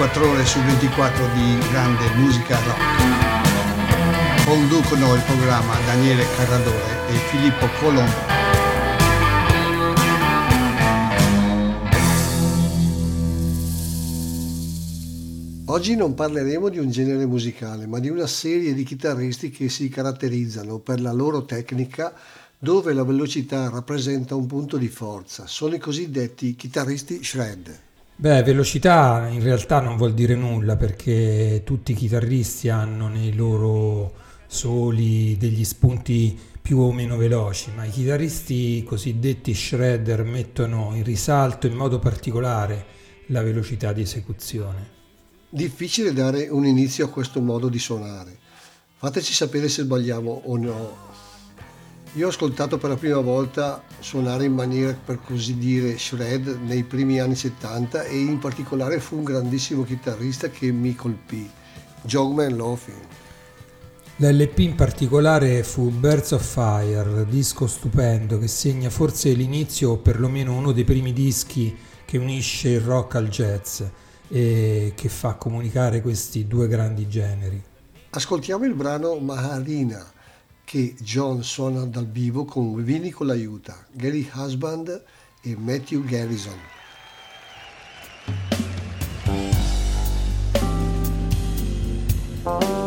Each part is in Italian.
24 ore su 24 di grande musica rock. Conducono il programma Daniele Carradore e Filippo Colombo. Oggi non parleremo di un genere musicale, ma di una serie di chitarristi che si caratterizzano per la loro tecnica dove la velocità rappresenta un punto di forza. Sono i cosiddetti chitarristi shred. Beh, velocità in realtà non vuol dire nulla perché tutti i chitarristi hanno nei loro soli degli spunti più o meno veloci, ma i chitarristi cosiddetti shredder mettono in risalto in modo particolare la velocità di esecuzione. Difficile dare un inizio a questo modo di suonare. Fateci sapere se sbagliamo o no. Io ho ascoltato per la prima volta suonare in maniera per così dire shred nei primi anni 70 e in particolare fu un grandissimo chitarrista che mi colpì, Jogman Loafing. L'LP in particolare fu Birds of Fire, disco stupendo che segna forse l'inizio o perlomeno uno dei primi dischi che unisce il rock al jazz e che fa comunicare questi due grandi generi. Ascoltiamo il brano Maharina che John suona dal vivo con Vinny con l'aiuta, Gary Husband e Matthew Garrison. Dark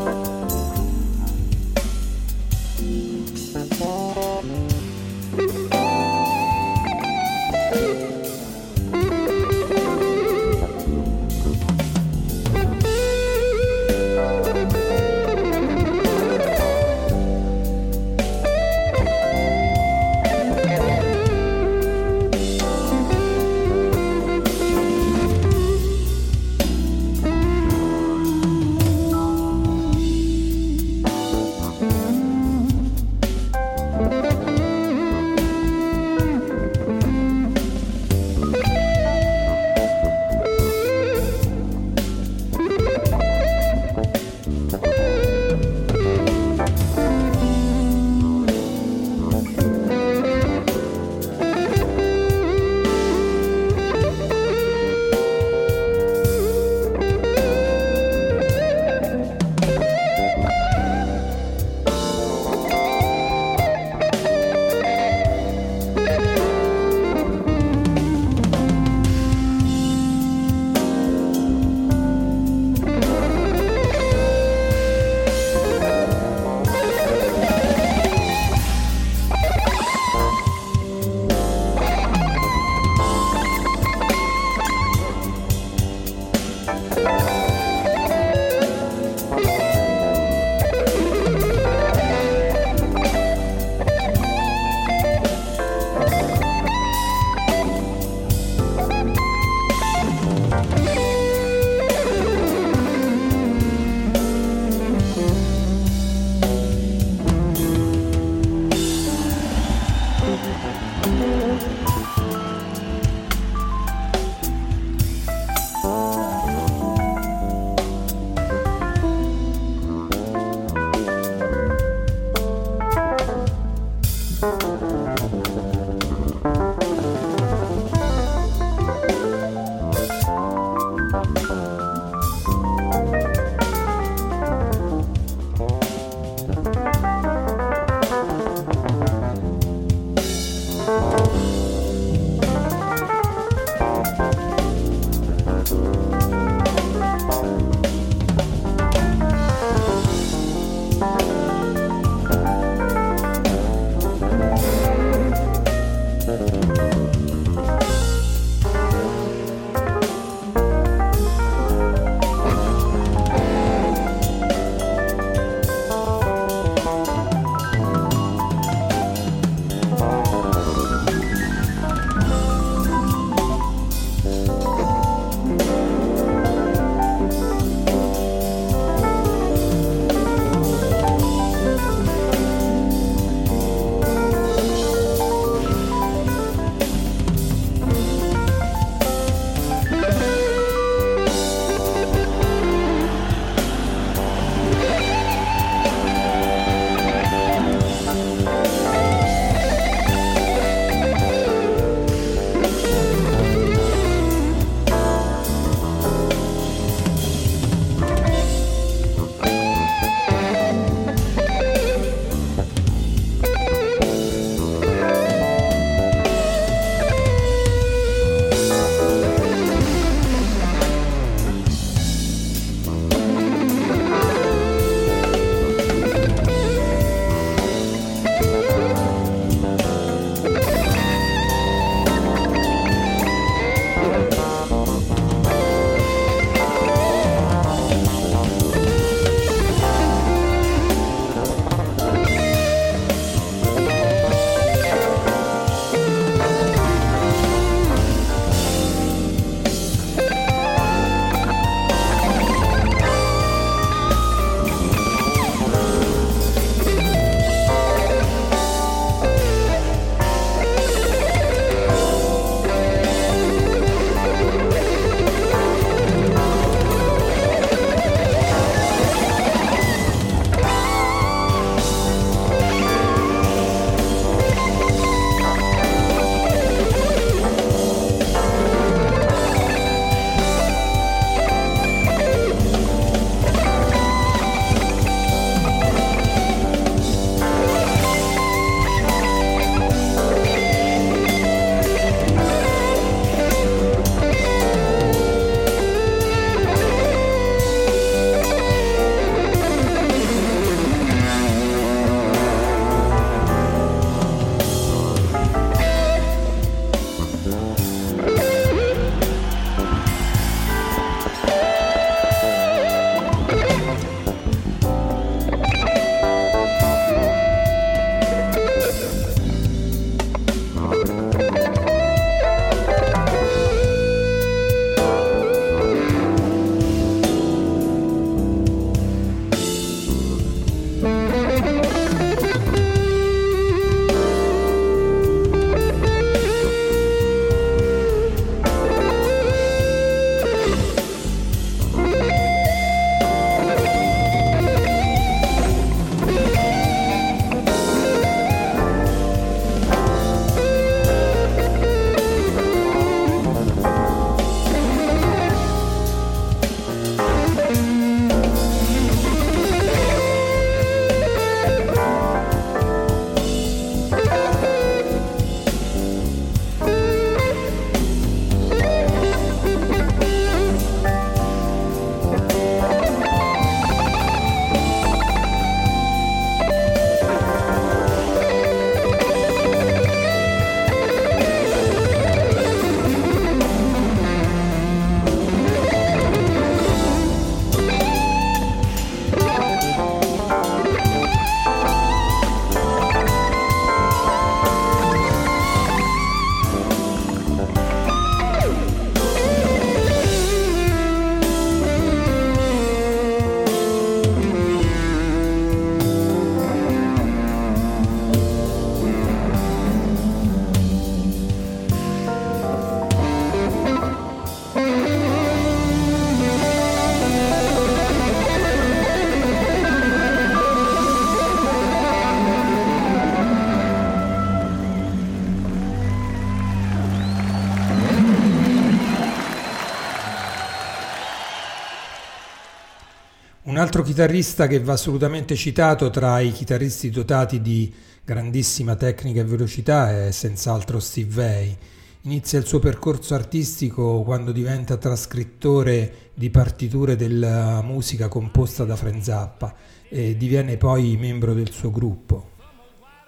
altro chitarrista che va assolutamente citato tra i chitarristi dotati di grandissima tecnica e velocità è senz'altro Steve Vai. Inizia il suo percorso artistico quando diventa trascrittore di partiture della musica composta da Frank Zappa e diviene poi membro del suo gruppo.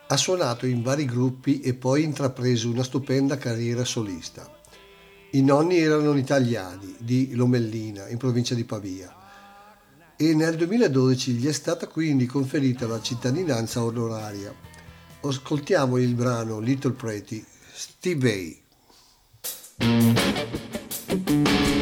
Ha suonato in vari gruppi e poi intrapreso una stupenda carriera solista. I nonni erano italiani, di Lomellina, in provincia di Pavia e nel 2012 gli è stata quindi conferita la cittadinanza onoraria. Ascoltiamo il brano Little Pretty, Steve A.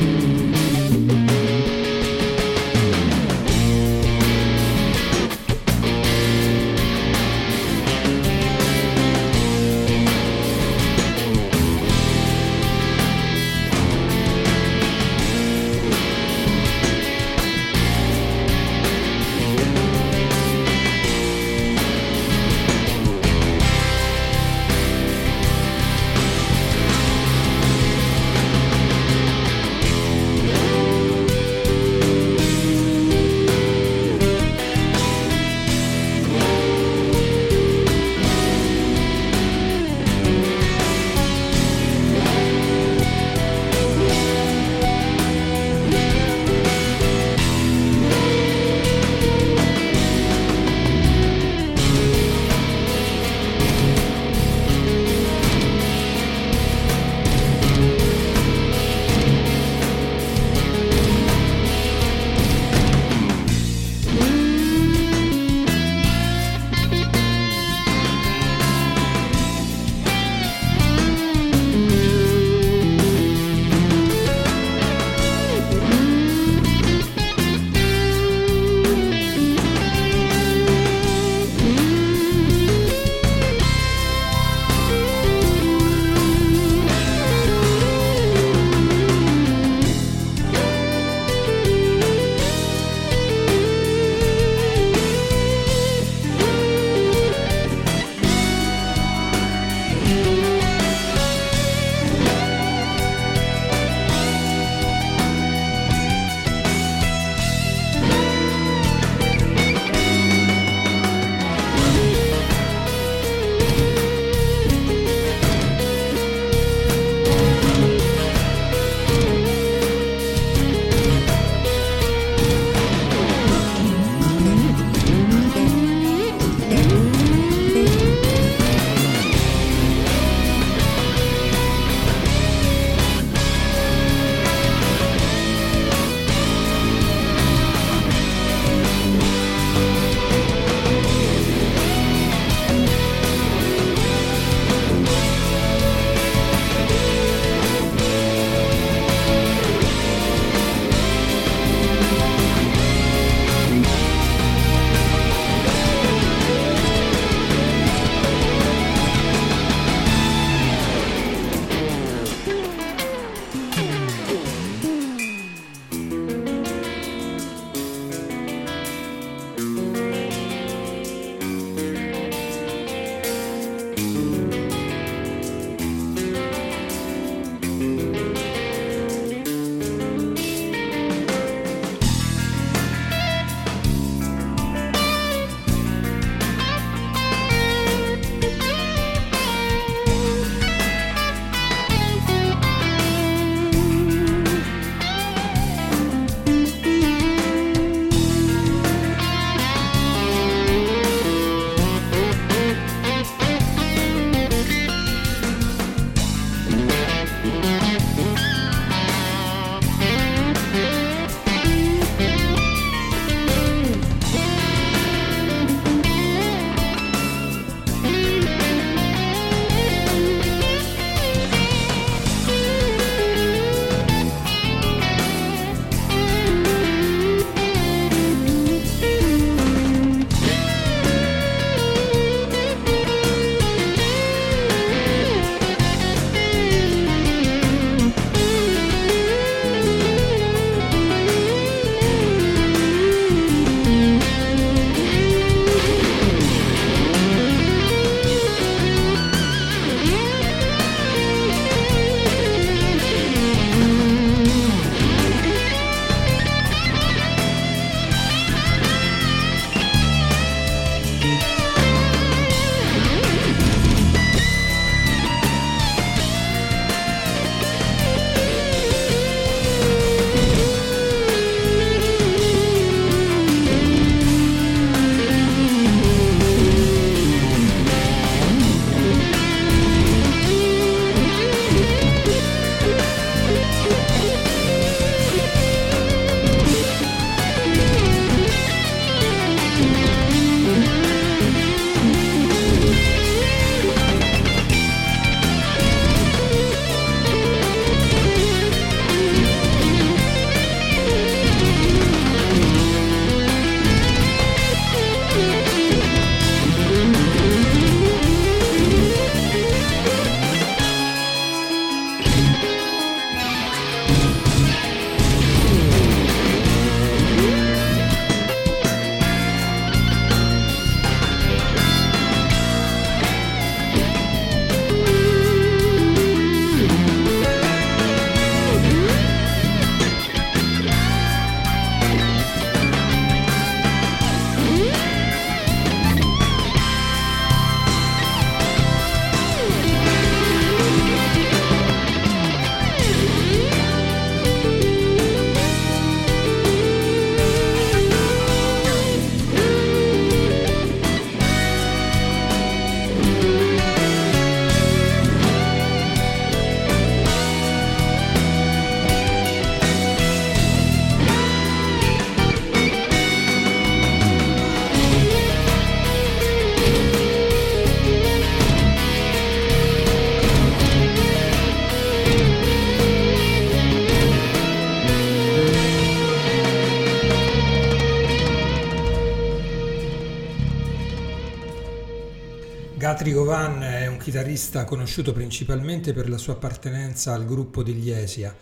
Patrick Van è un chitarrista conosciuto principalmente per la sua appartenenza al gruppo degli Esia,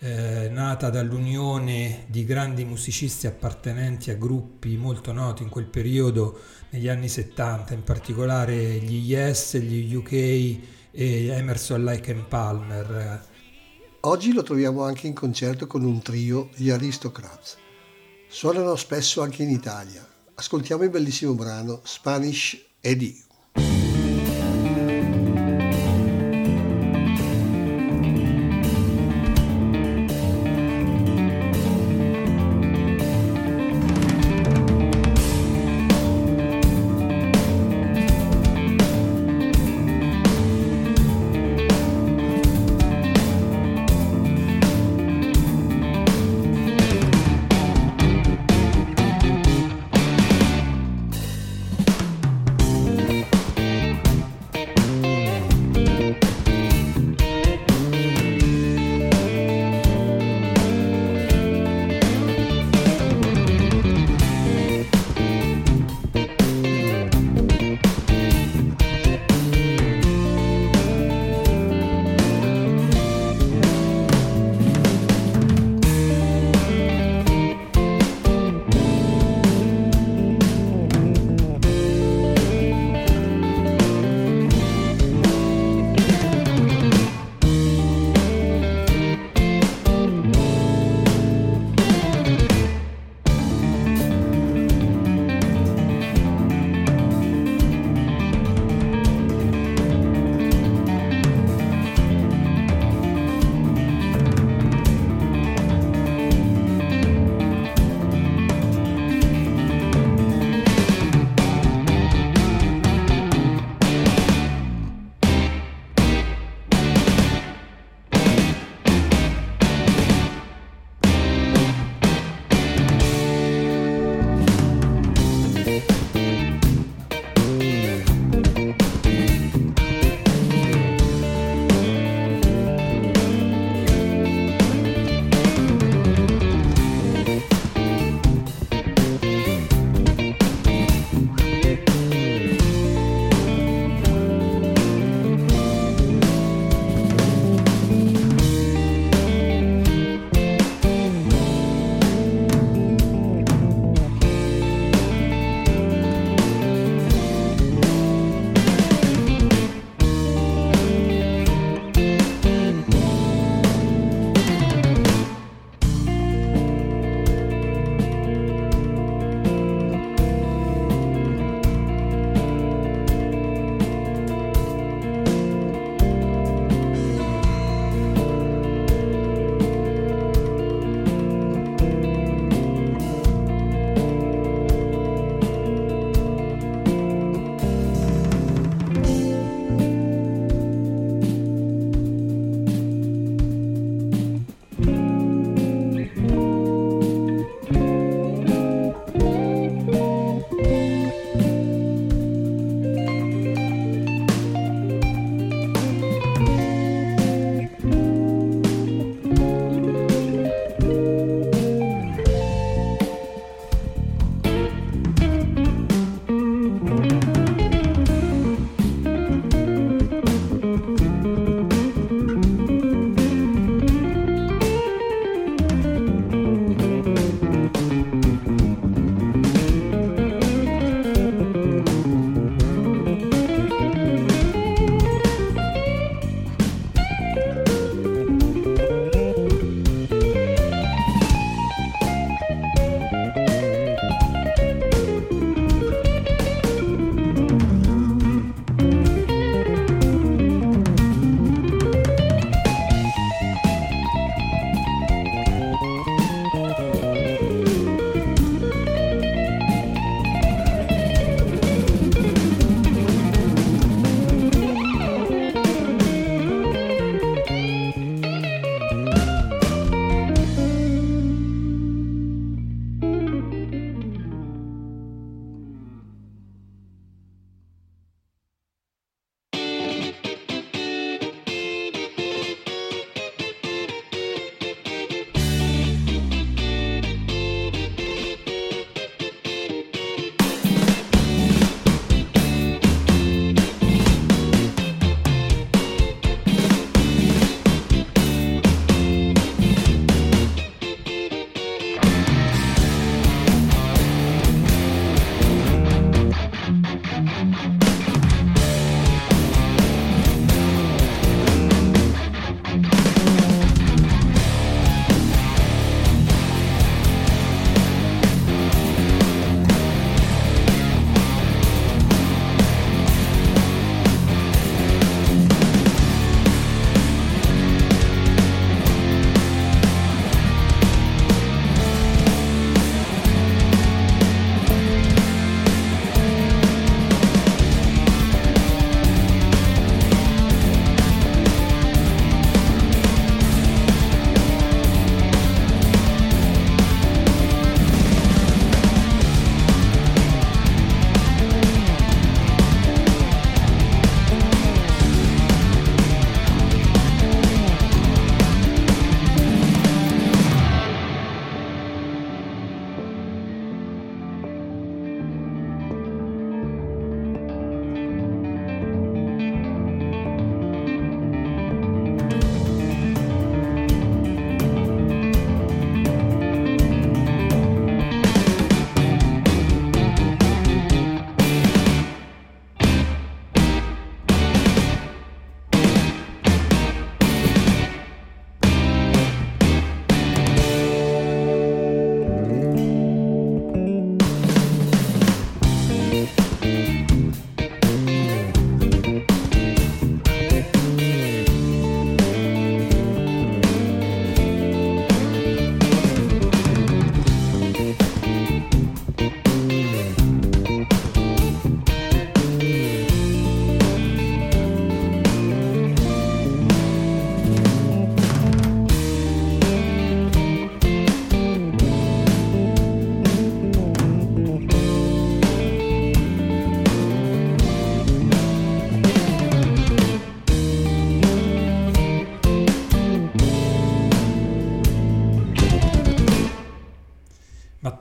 eh, nata dall'unione di grandi musicisti appartenenti a gruppi molto noti in quel periodo negli anni 70, in particolare gli Yes, gli UK e Emerson Lake Palmer. Oggi lo troviamo anche in concerto con un trio, gli Aristocrats. Suonano spesso anche in Italia. Ascoltiamo il bellissimo brano Spanish Eddie.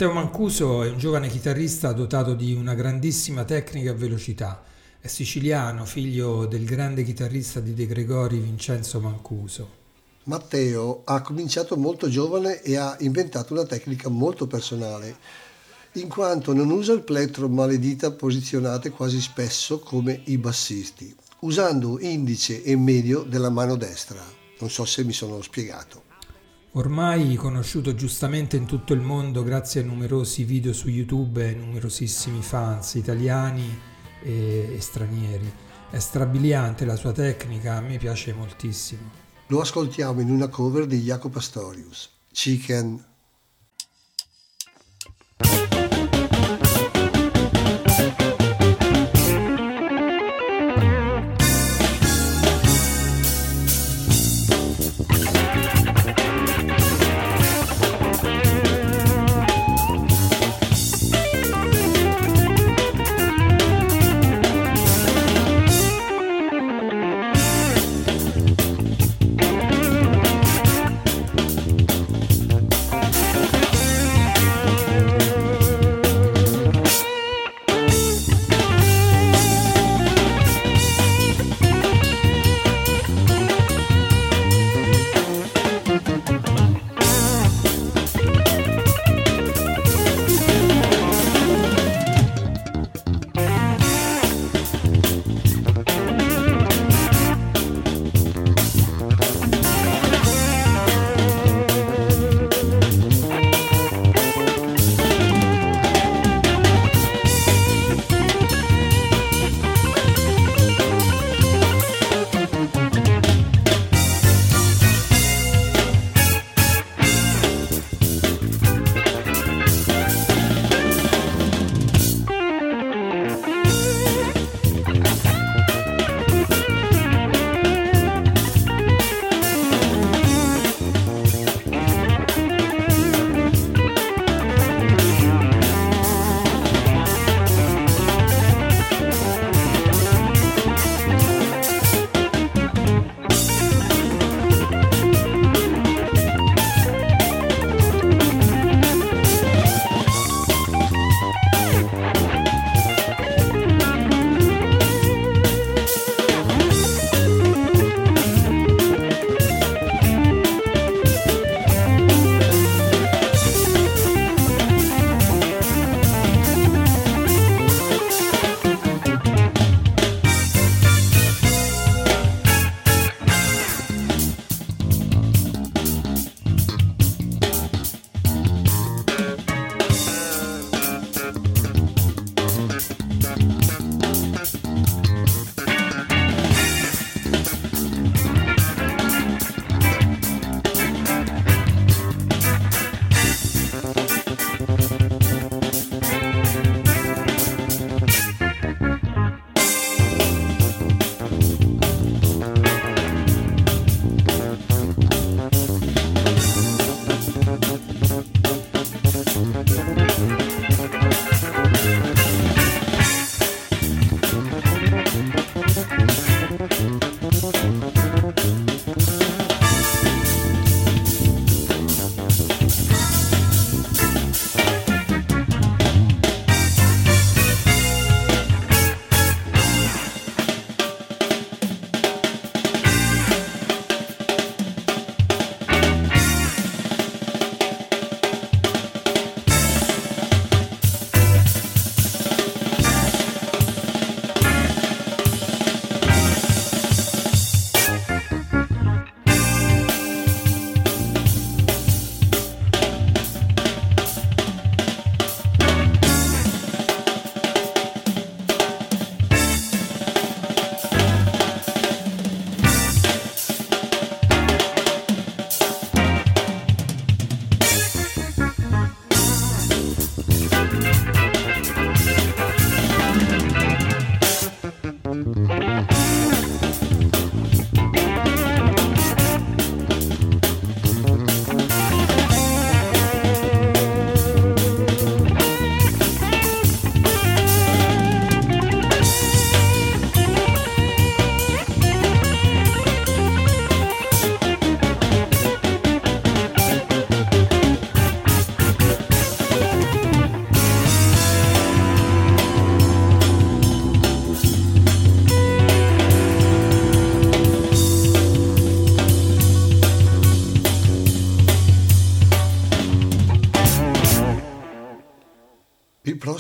Matteo Mancuso è un giovane chitarrista dotato di una grandissima tecnica e velocità. È siciliano, figlio del grande chitarrista di De Gregori Vincenzo Mancuso. Matteo ha cominciato molto giovane e ha inventato una tecnica molto personale, in quanto non usa il plettro ma le dita posizionate quasi spesso come i bassisti, usando indice e medio della mano destra. Non so se mi sono spiegato. Ormai conosciuto giustamente in tutto il mondo grazie ai numerosi video su YouTube e numerosissimi fans italiani e, stranieri. È strabiliante la sua tecnica, a me piace moltissimo. Lo ascoltiamo in una cover di Jacopo Pastorius, Chicken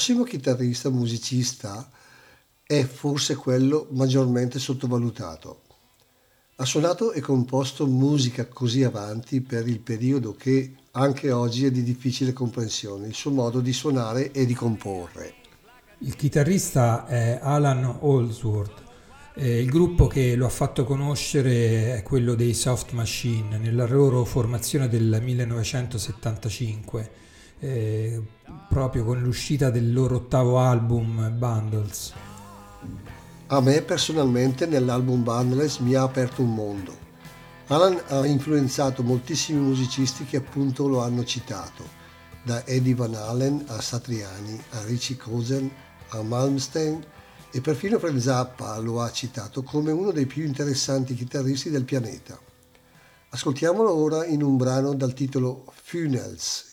prossimo chitarrista musicista è forse quello maggiormente sottovalutato. Ha suonato e composto musica così avanti per il periodo che anche oggi è di difficile comprensione il suo modo di suonare e di comporre. Il chitarrista è Alan Holdsworth. Eh, il gruppo che lo ha fatto conoscere è quello dei Soft Machine nella loro formazione del 1975, eh, proprio con l'uscita del loro ottavo album Bundles. A me personalmente nell'album Bundles mi ha aperto un mondo. Alan ha influenzato moltissimi musicisti che appunto lo hanno citato, da Eddie Van Halen a Satriani, a Richie Kozen, a Malmsteen e perfino Frank Zappa lo ha citato come uno dei più interessanti chitarristi del pianeta. Ascoltiamolo ora in un brano dal titolo Funnels,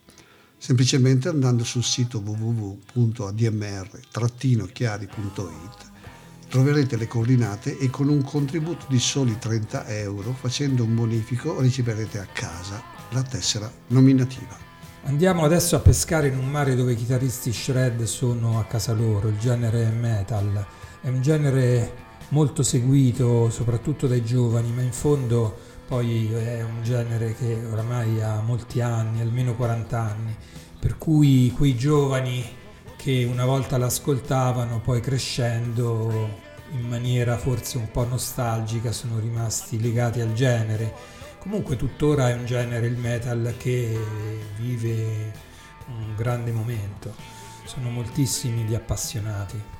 Semplicemente andando sul sito www.admr-chiari.it troverete le coordinate e con un contributo di soli 30 euro facendo un bonifico riceverete a casa la tessera nominativa. Andiamo adesso a pescare in un mare dove i chitarristi shred sono a casa loro, il genere metal. È un genere molto seguito soprattutto dai giovani, ma in fondo poi è un genere che oramai ha molti anni, almeno 40 anni, per cui quei giovani che una volta l'ascoltavano, poi crescendo in maniera forse un po' nostalgica sono rimasti legati al genere. Comunque tuttora è un genere, il metal, che vive un grande momento. Sono moltissimi gli appassionati.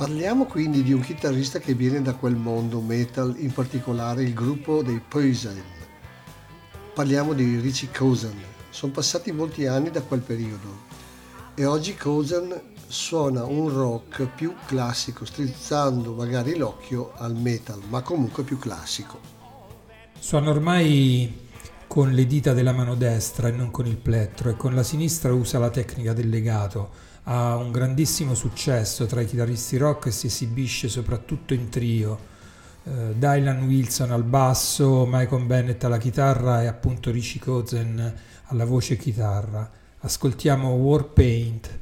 Parliamo quindi di un chitarrista che viene da quel mondo metal, in particolare il gruppo dei Poison. Parliamo di Richie Cousin. Sono passati molti anni da quel periodo e oggi Cousin suona un rock più classico, strizzando magari l'occhio al metal, ma comunque più classico. Suona ormai con le dita della mano destra e non con il plettro e con la sinistra usa la tecnica del legato ha un grandissimo successo tra i chitarristi rock e si esibisce soprattutto in trio. Uh, Dylan Wilson al basso, Michael Bennett alla chitarra e appunto Richie Kozen alla voce chitarra. Ascoltiamo Warpaint.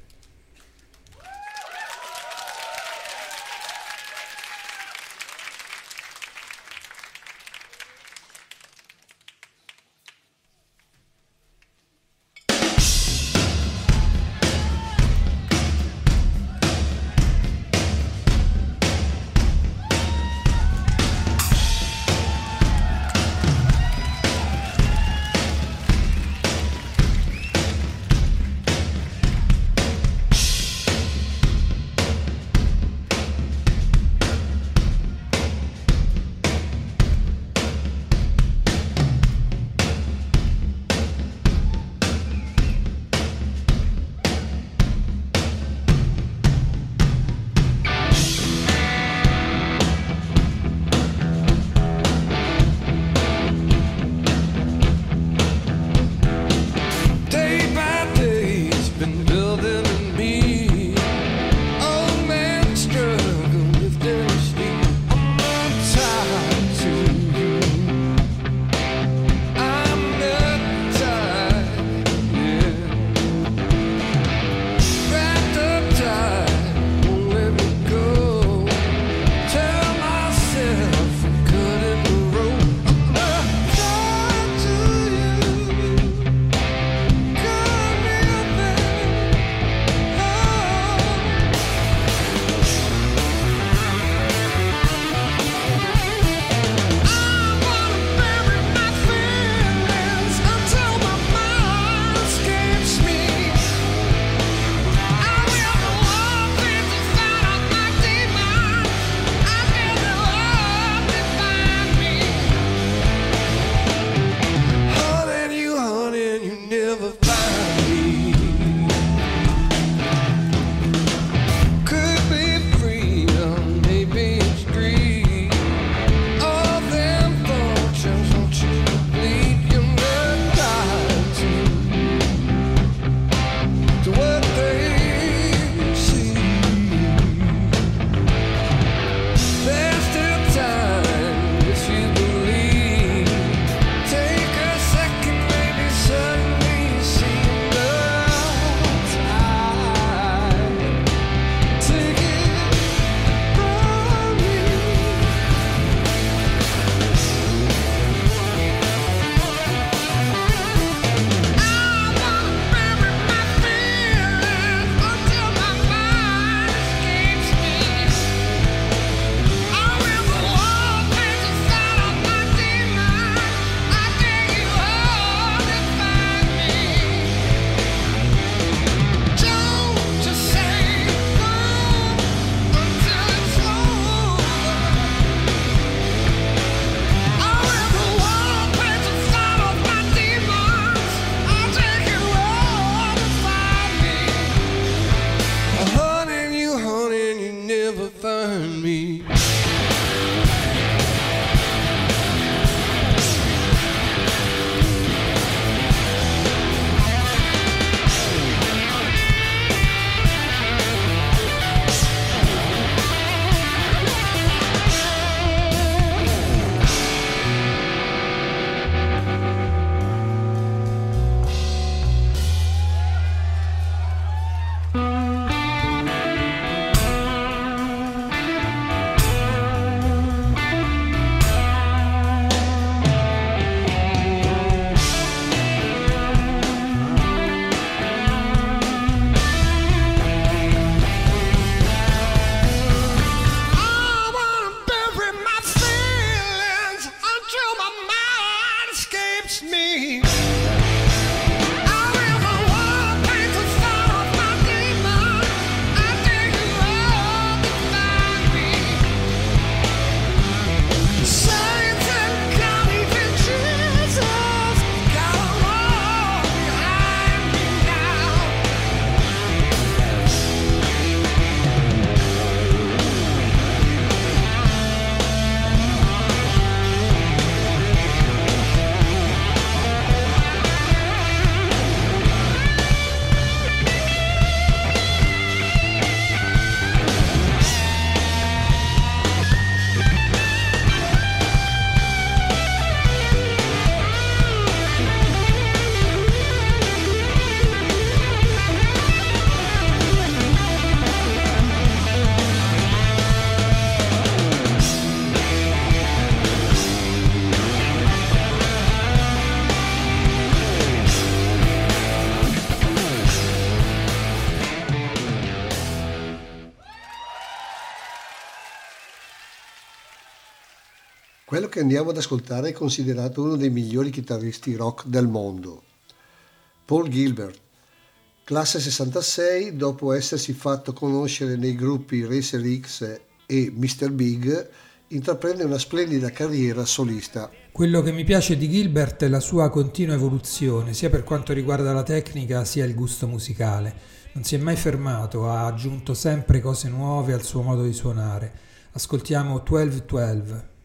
Quello che andiamo ad ascoltare è considerato uno dei migliori chitarristi rock del mondo. Paul Gilbert, classe 66, dopo essersi fatto conoscere nei gruppi Racer X e Mr. Big, intraprende una splendida carriera solista. Quello che mi piace di Gilbert è la sua continua evoluzione, sia per quanto riguarda la tecnica sia il gusto musicale. Non si è mai fermato, ha aggiunto sempre cose nuove al suo modo di suonare. Ascoltiamo 1212.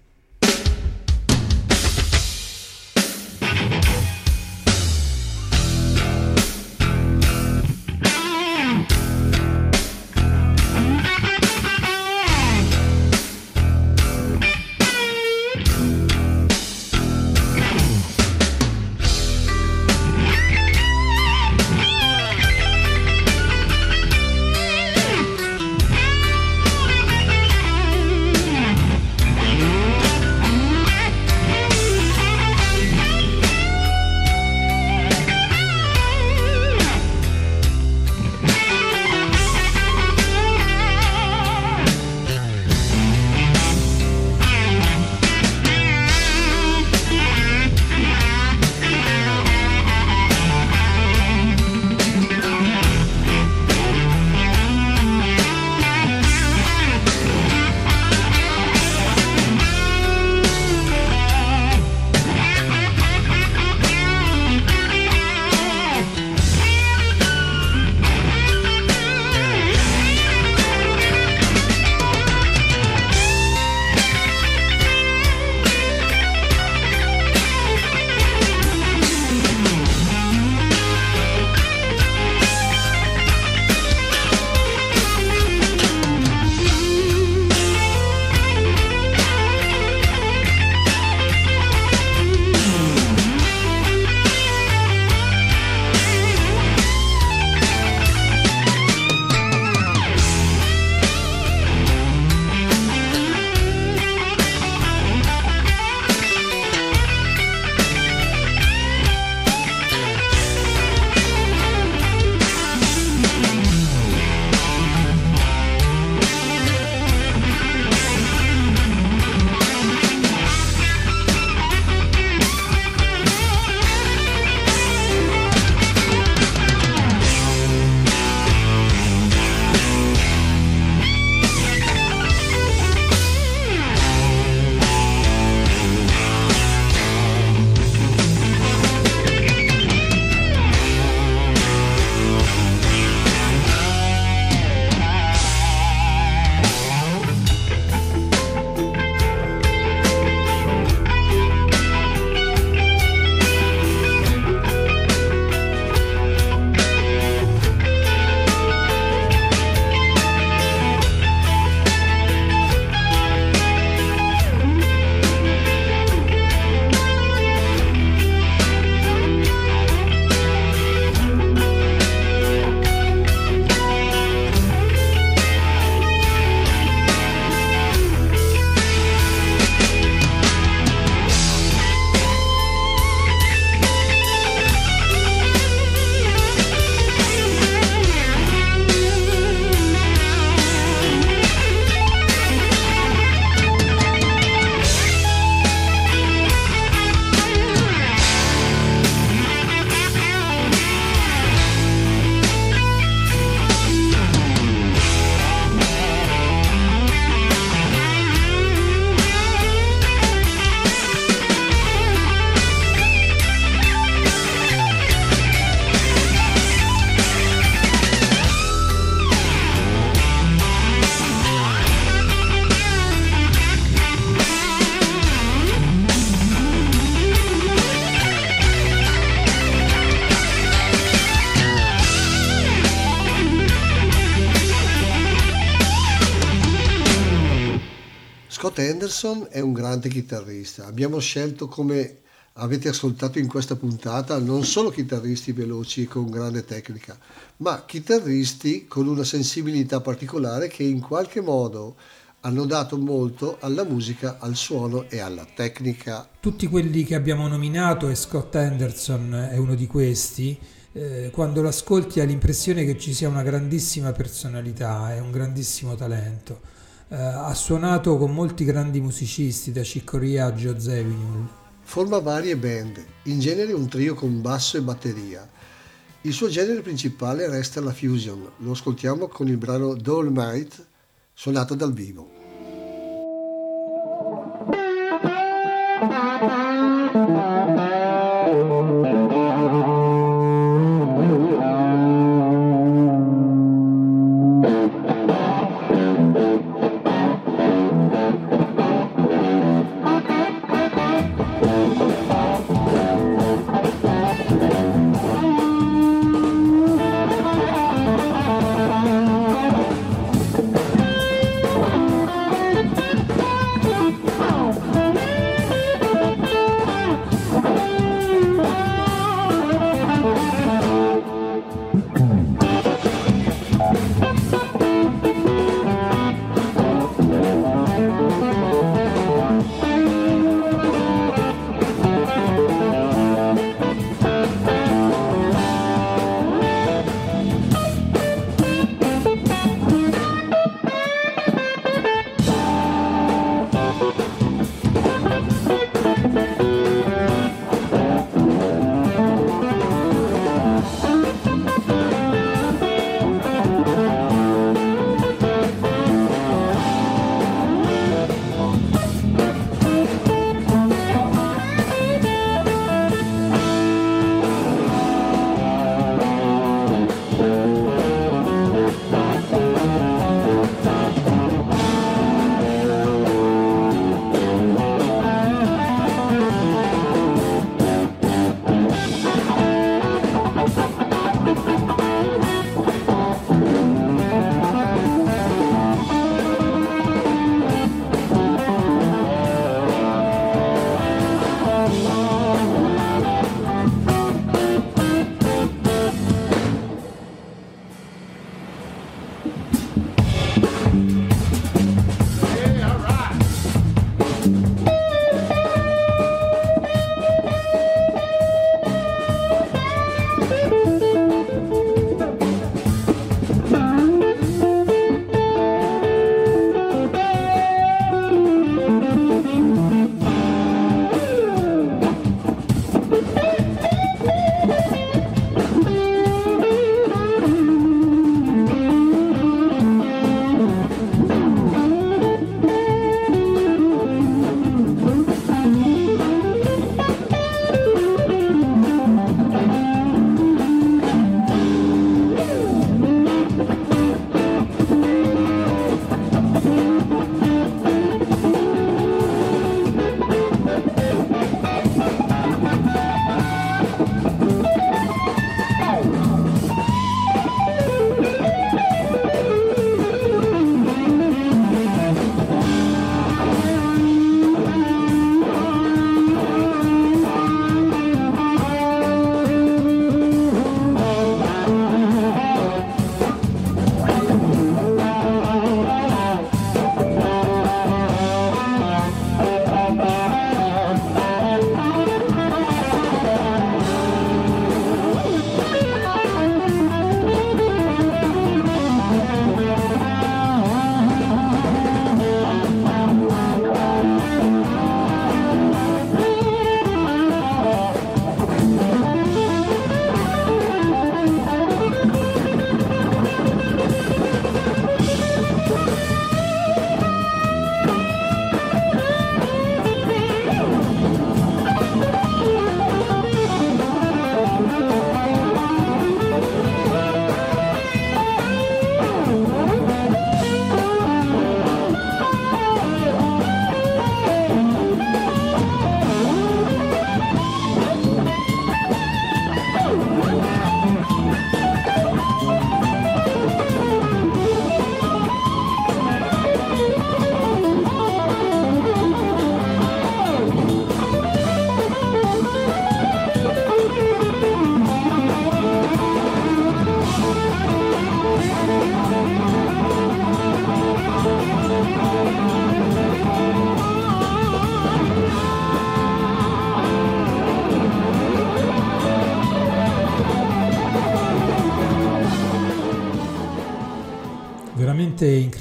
Anderson è un grande chitarrista. Abbiamo scelto come avete ascoltato in questa puntata non solo chitarristi veloci con grande tecnica, ma chitarristi con una sensibilità particolare che in qualche modo hanno dato molto alla musica, al suono e alla tecnica. Tutti quelli che abbiamo nominato e Scott Anderson è uno di questi. Eh, quando l'ascolti hai l'impressione che ci sia una grandissima personalità e un grandissimo talento. Eh, ha suonato con molti grandi musicisti, da Ciccoria a Joe Zawinul. Forma varie band, in genere un trio con basso e batteria. Il suo genere principale resta la fusion, lo ascoltiamo con il brano Dolomite suonato dal vivo. Thank.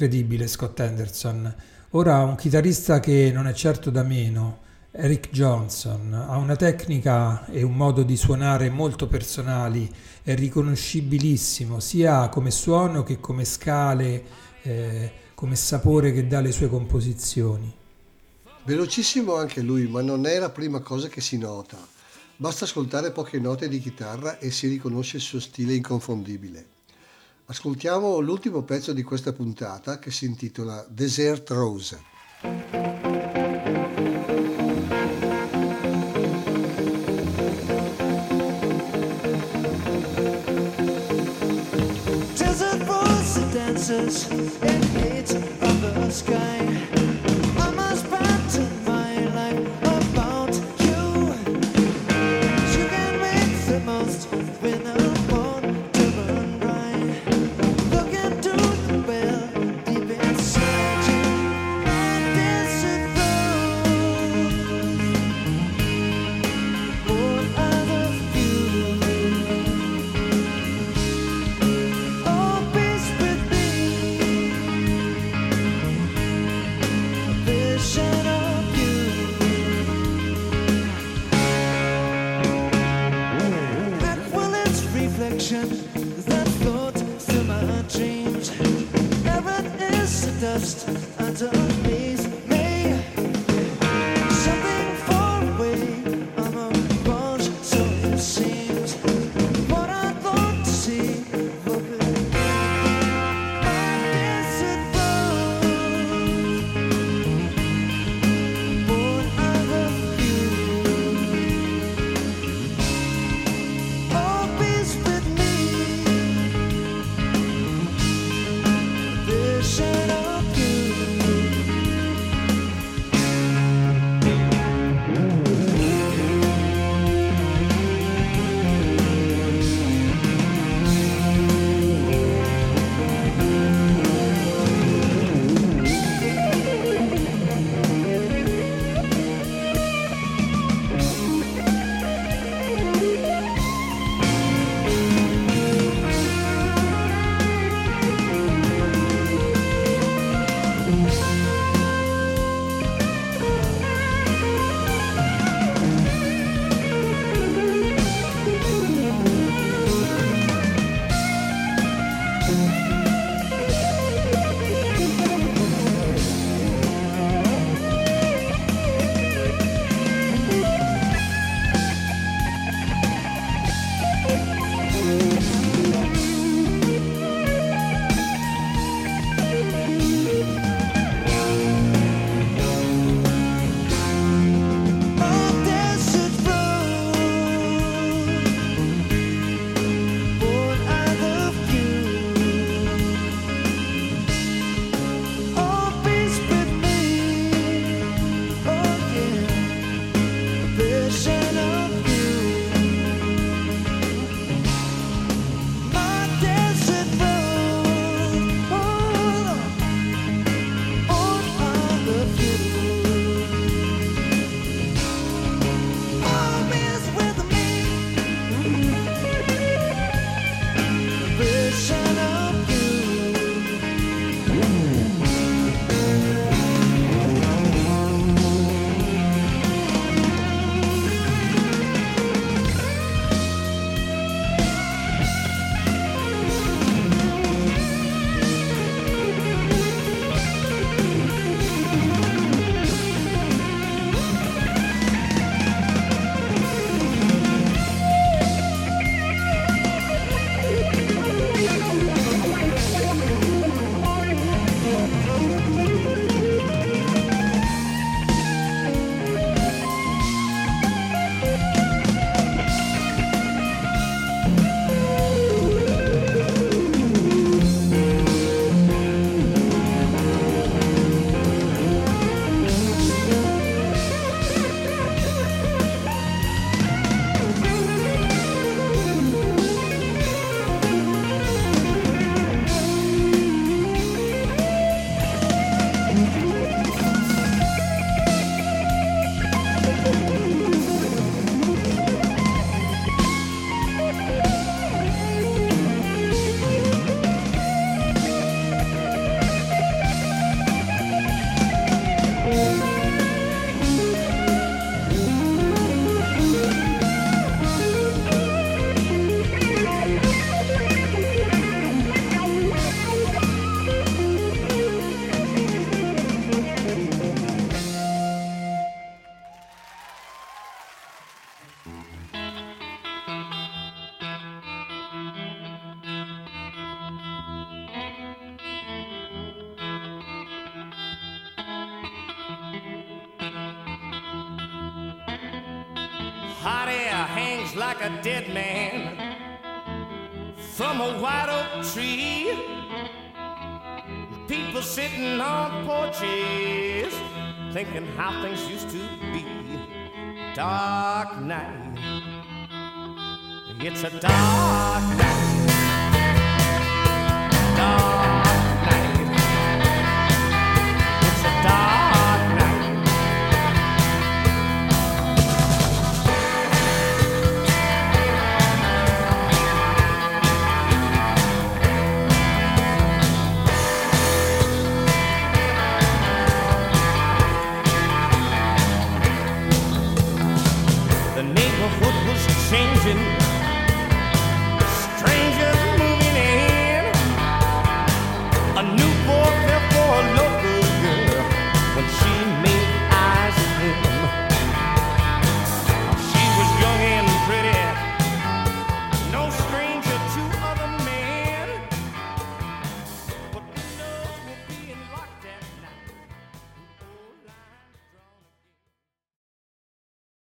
Incredibile Scott Henderson. Ora un chitarrista che non è certo da meno, Eric Johnson, ha una tecnica e un modo di suonare molto personali, è riconoscibilissimo sia come suono che come scale, eh, come sapore che dà le sue composizioni. Velocissimo anche lui, ma non è la prima cosa che si nota. Basta ascoltare poche note di chitarra e si riconosce il suo stile inconfondibile. Ascoltiamo l'ultimo pezzo di questa puntata che si intitola Desert Rose. Desert rose dances in heat of the sky.